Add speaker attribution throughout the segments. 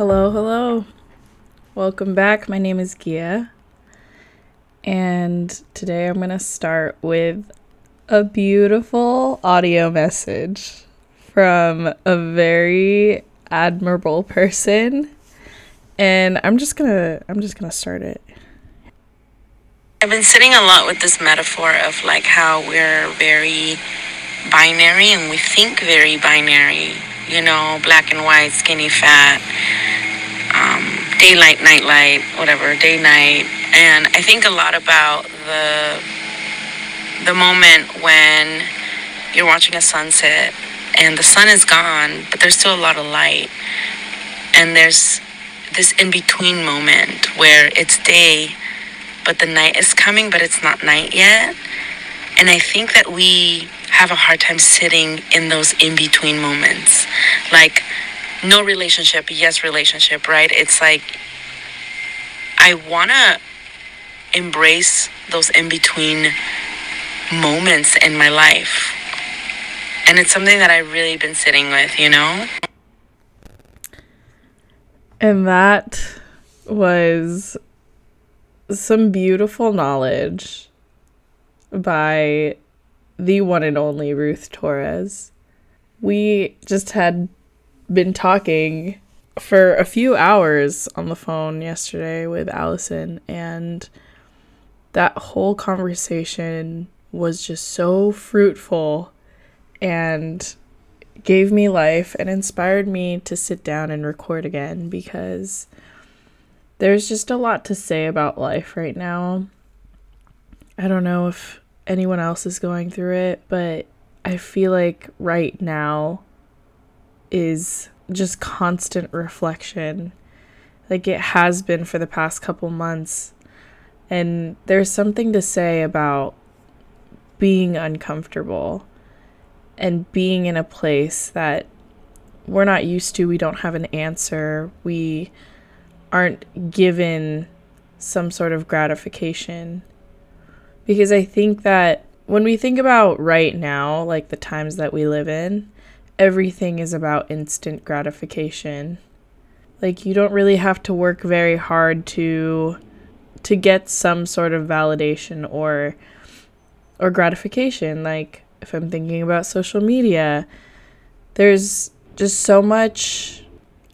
Speaker 1: Hello, hello. Welcome back. My name is Gia. And today I'm going to start with a beautiful audio message from a very admirable person. And I'm just going to I'm just going to start it.
Speaker 2: I've been sitting a lot with this metaphor of like how we're very binary and we think very binary, you know, black and white, skinny, fat, um, daylight, nightlight, whatever, day, night. And I think a lot about the the moment when you're watching a sunset and the sun is gone, but there's still a lot of light. And there's this in between moment where it's day but the night is coming, but it's not night yet. And I think that we have a hard time sitting in those in between moments. Like, no relationship, yes, relationship, right? It's like, I want to embrace those in between moments in my life. And it's something that I've really been sitting with, you know?
Speaker 1: And that was some beautiful knowledge by the one and only Ruth Torres. We just had been talking for a few hours on the phone yesterday with Allison, and that whole conversation was just so fruitful and gave me life and inspired me to sit down and record again because there's just a lot to say about life right now. I don't know if anyone else is going through it, but I feel like right now is just constant reflection. Like it has been for the past couple months. And there's something to say about being uncomfortable and being in a place that we're not used to. We don't have an answer. We aren't given some sort of gratification. Because I think that when we think about right now, like the times that we live in, everything is about instant gratification. Like you don't really have to work very hard to to get some sort of validation or or gratification. Like if I'm thinking about social media, there's just so much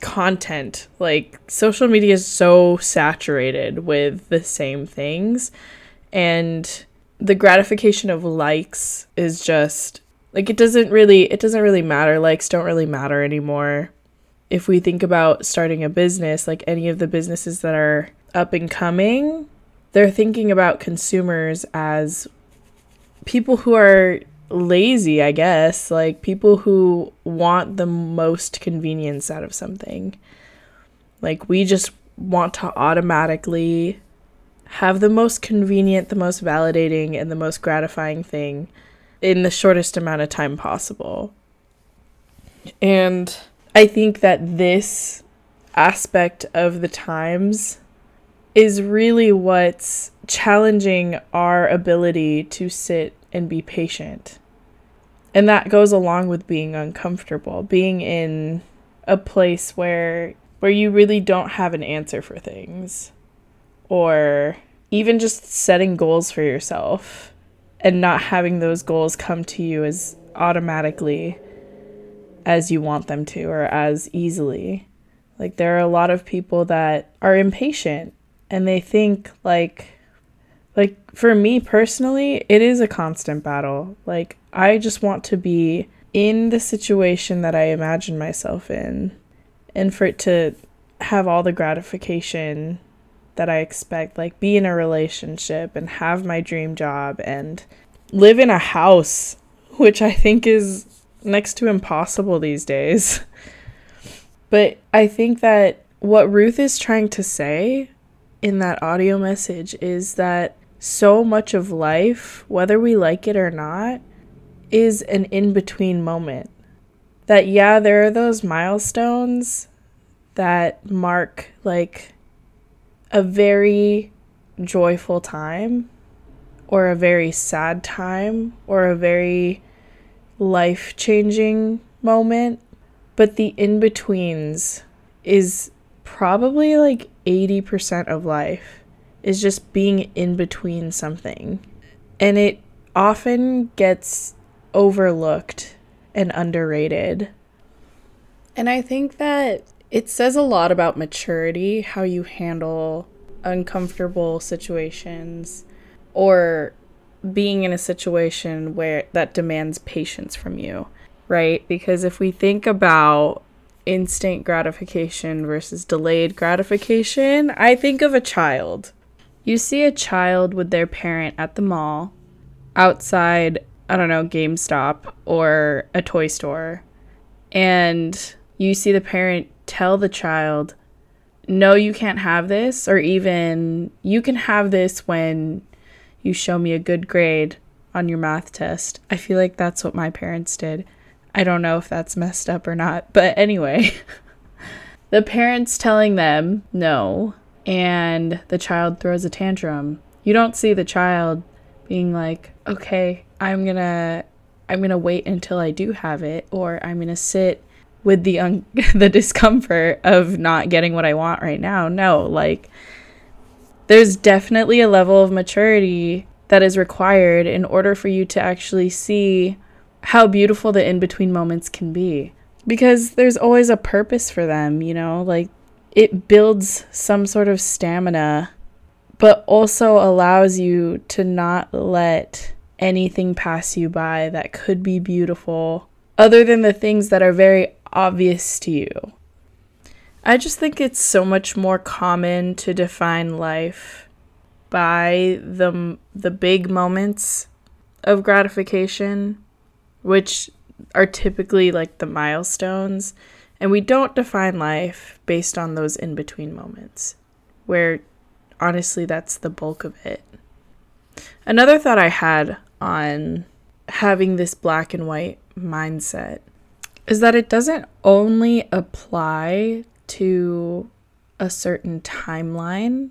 Speaker 1: content. Like social media is so saturated with the same things and the gratification of likes is just like it doesn't really it doesn't really matter. Likes don't really matter anymore. If we think about starting a business, like any of the businesses that are up and coming, they're thinking about consumers as people who are lazy, I guess, like people who want the most convenience out of something. Like we just want to automatically have the most convenient, the most validating, and the most gratifying thing in the shortest amount of time possible. And I think that this aspect of the times is really what's challenging our ability to sit and be patient. And that goes along with being uncomfortable, being in a place where where you really don't have an answer for things or even just setting goals for yourself and not having those goals come to you as automatically as you want them to or as easily. Like there are a lot of people that are impatient and they think like like for me personally, it is a constant battle. Like I just want to be in the situation that I imagine myself in and for it to have all the gratification that I expect, like be in a relationship and have my dream job and live in a house, which I think is next to impossible these days. But I think that what Ruth is trying to say in that audio message is that so much of life, whether we like it or not, is an in between moment. That, yeah, there are those milestones that mark like a very joyful time or a very sad time or a very life changing moment, but the in betweens is probably like 80% of life is just being in between something. And it often gets overlooked and underrated. And I think that it says a lot about maturity, how you handle uncomfortable situations or being in a situation where that demands patience from you, right? Because if we think about instant gratification versus delayed gratification, I think of a child. You see a child with their parent at the mall, outside, I don't know, GameStop or a toy store, and you see the parent tell the child, no, you can't have this, or even you can have this when you show me a good grade on your math test. I feel like that's what my parents did. I don't know if that's messed up or not, but anyway, the parents telling them no, and the child throws a tantrum. You don't see the child being like, "Okay, I'm to I'm going to wait until I do have it or I'm going to sit with the un- the discomfort of not getting what I want right now. No, like there's definitely a level of maturity that is required in order for you to actually see how beautiful the in between moments can be. Because there's always a purpose for them, you know, like it builds some sort of stamina, but also allows you to not let anything pass you by that could be beautiful, other than the things that are very obvious to you. I just think it's so much more common to define life by the the big moments of gratification, which are typically like the milestones, and we don't define life based on those in-between moments where honestly that's the bulk of it. Another thought I had on having this black and white mindset is that it doesn't only apply to a certain timeline.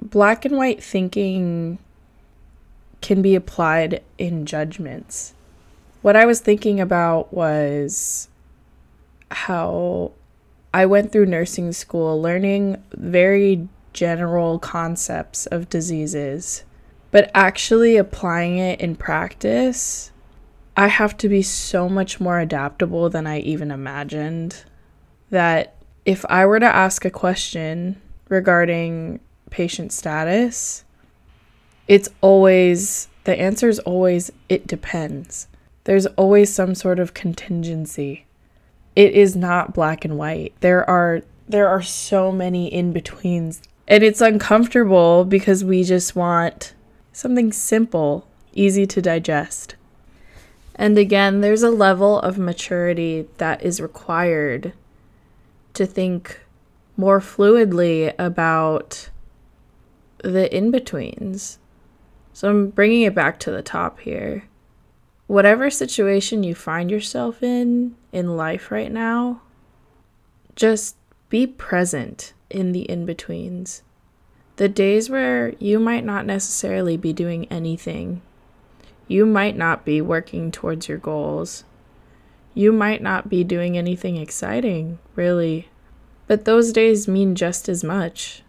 Speaker 1: Black and white thinking can be applied in judgments. What I was thinking about was how I went through nursing school learning very general concepts of diseases, but actually applying it in practice I have to be so much more adaptable than I even imagined. That if I were to ask a question regarding patient status, it's always, the answer is always, it depends. There's always some sort of contingency. It is not black and white. There are there are so many in betweens. And it's uncomfortable because we just want something simple, easy to digest. And again, there's a level of maturity that is required to think more fluidly about the in betweens. So I'm bringing it back to the top here. Whatever situation you find yourself in in life right now, just be present in the in betweens. The days where you might not necessarily be doing anything you might not be working towards your goals. You might not be doing anything exciting, really. But those days mean just as much.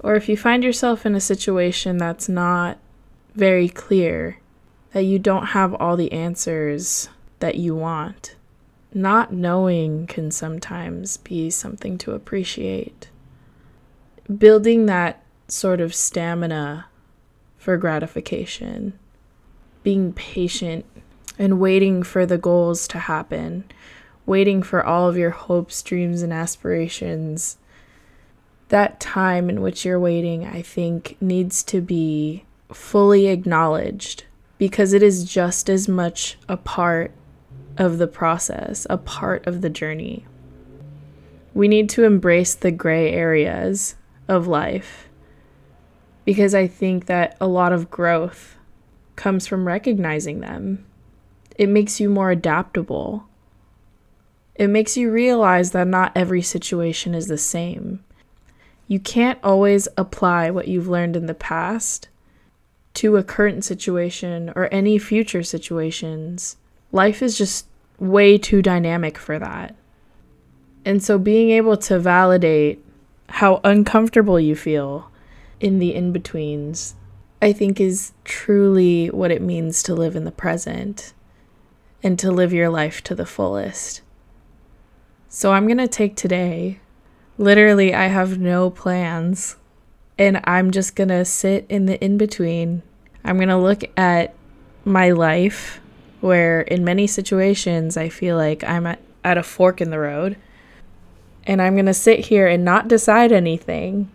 Speaker 1: Or if you find yourself in a situation that's not very clear, that you don't have all the answers that you want, not knowing can sometimes be something to appreciate. Building that sort of stamina for gratification being patient and waiting for the goals to happen, waiting for all of your hopes, dreams, and aspirations. That time in which you're waiting, I think, needs to be fully acknowledged because it is just as much a part of the process, a part of the journey. We need to embrace the gray areas of life because I think that a lot of growth comes from recognizing them. It makes you more adaptable. It makes you realize that not every situation is the same. You can't always apply what you've learned in the past to a current situation or any future situations. Life is just way too dynamic for that. And so being able to validate how uncomfortable you feel in the in betweens, I think is truly what it means to live in the present and to live your life to the fullest. So I'm going to take today. Literally, I have no plans. And I'm just going to sit in the in between. I'm going to look at my life where, in many situations, I feel like I'm at, at a fork in the road. And I'm going to sit here and not decide anything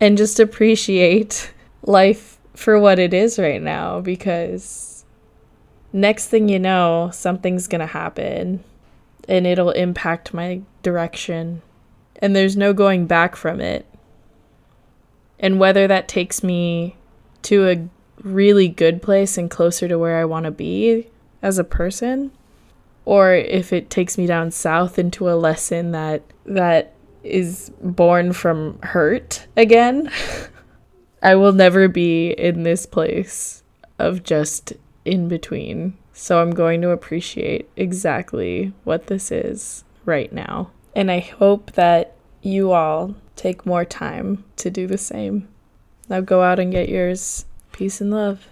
Speaker 1: and just appreciate life for what it is right now because next thing you know, something's going to happen and it'll impact my direction. And there's no going back from it. And whether that takes me to a really good place and closer to where I want to be as a person, or if it takes me down south into a lesson that that is born from hurt again, I will never be in this place of just in between. So I'm going to appreciate exactly what this is right now. And I hope that you all take more time to do the same. Now go out and get yours. Peace and love.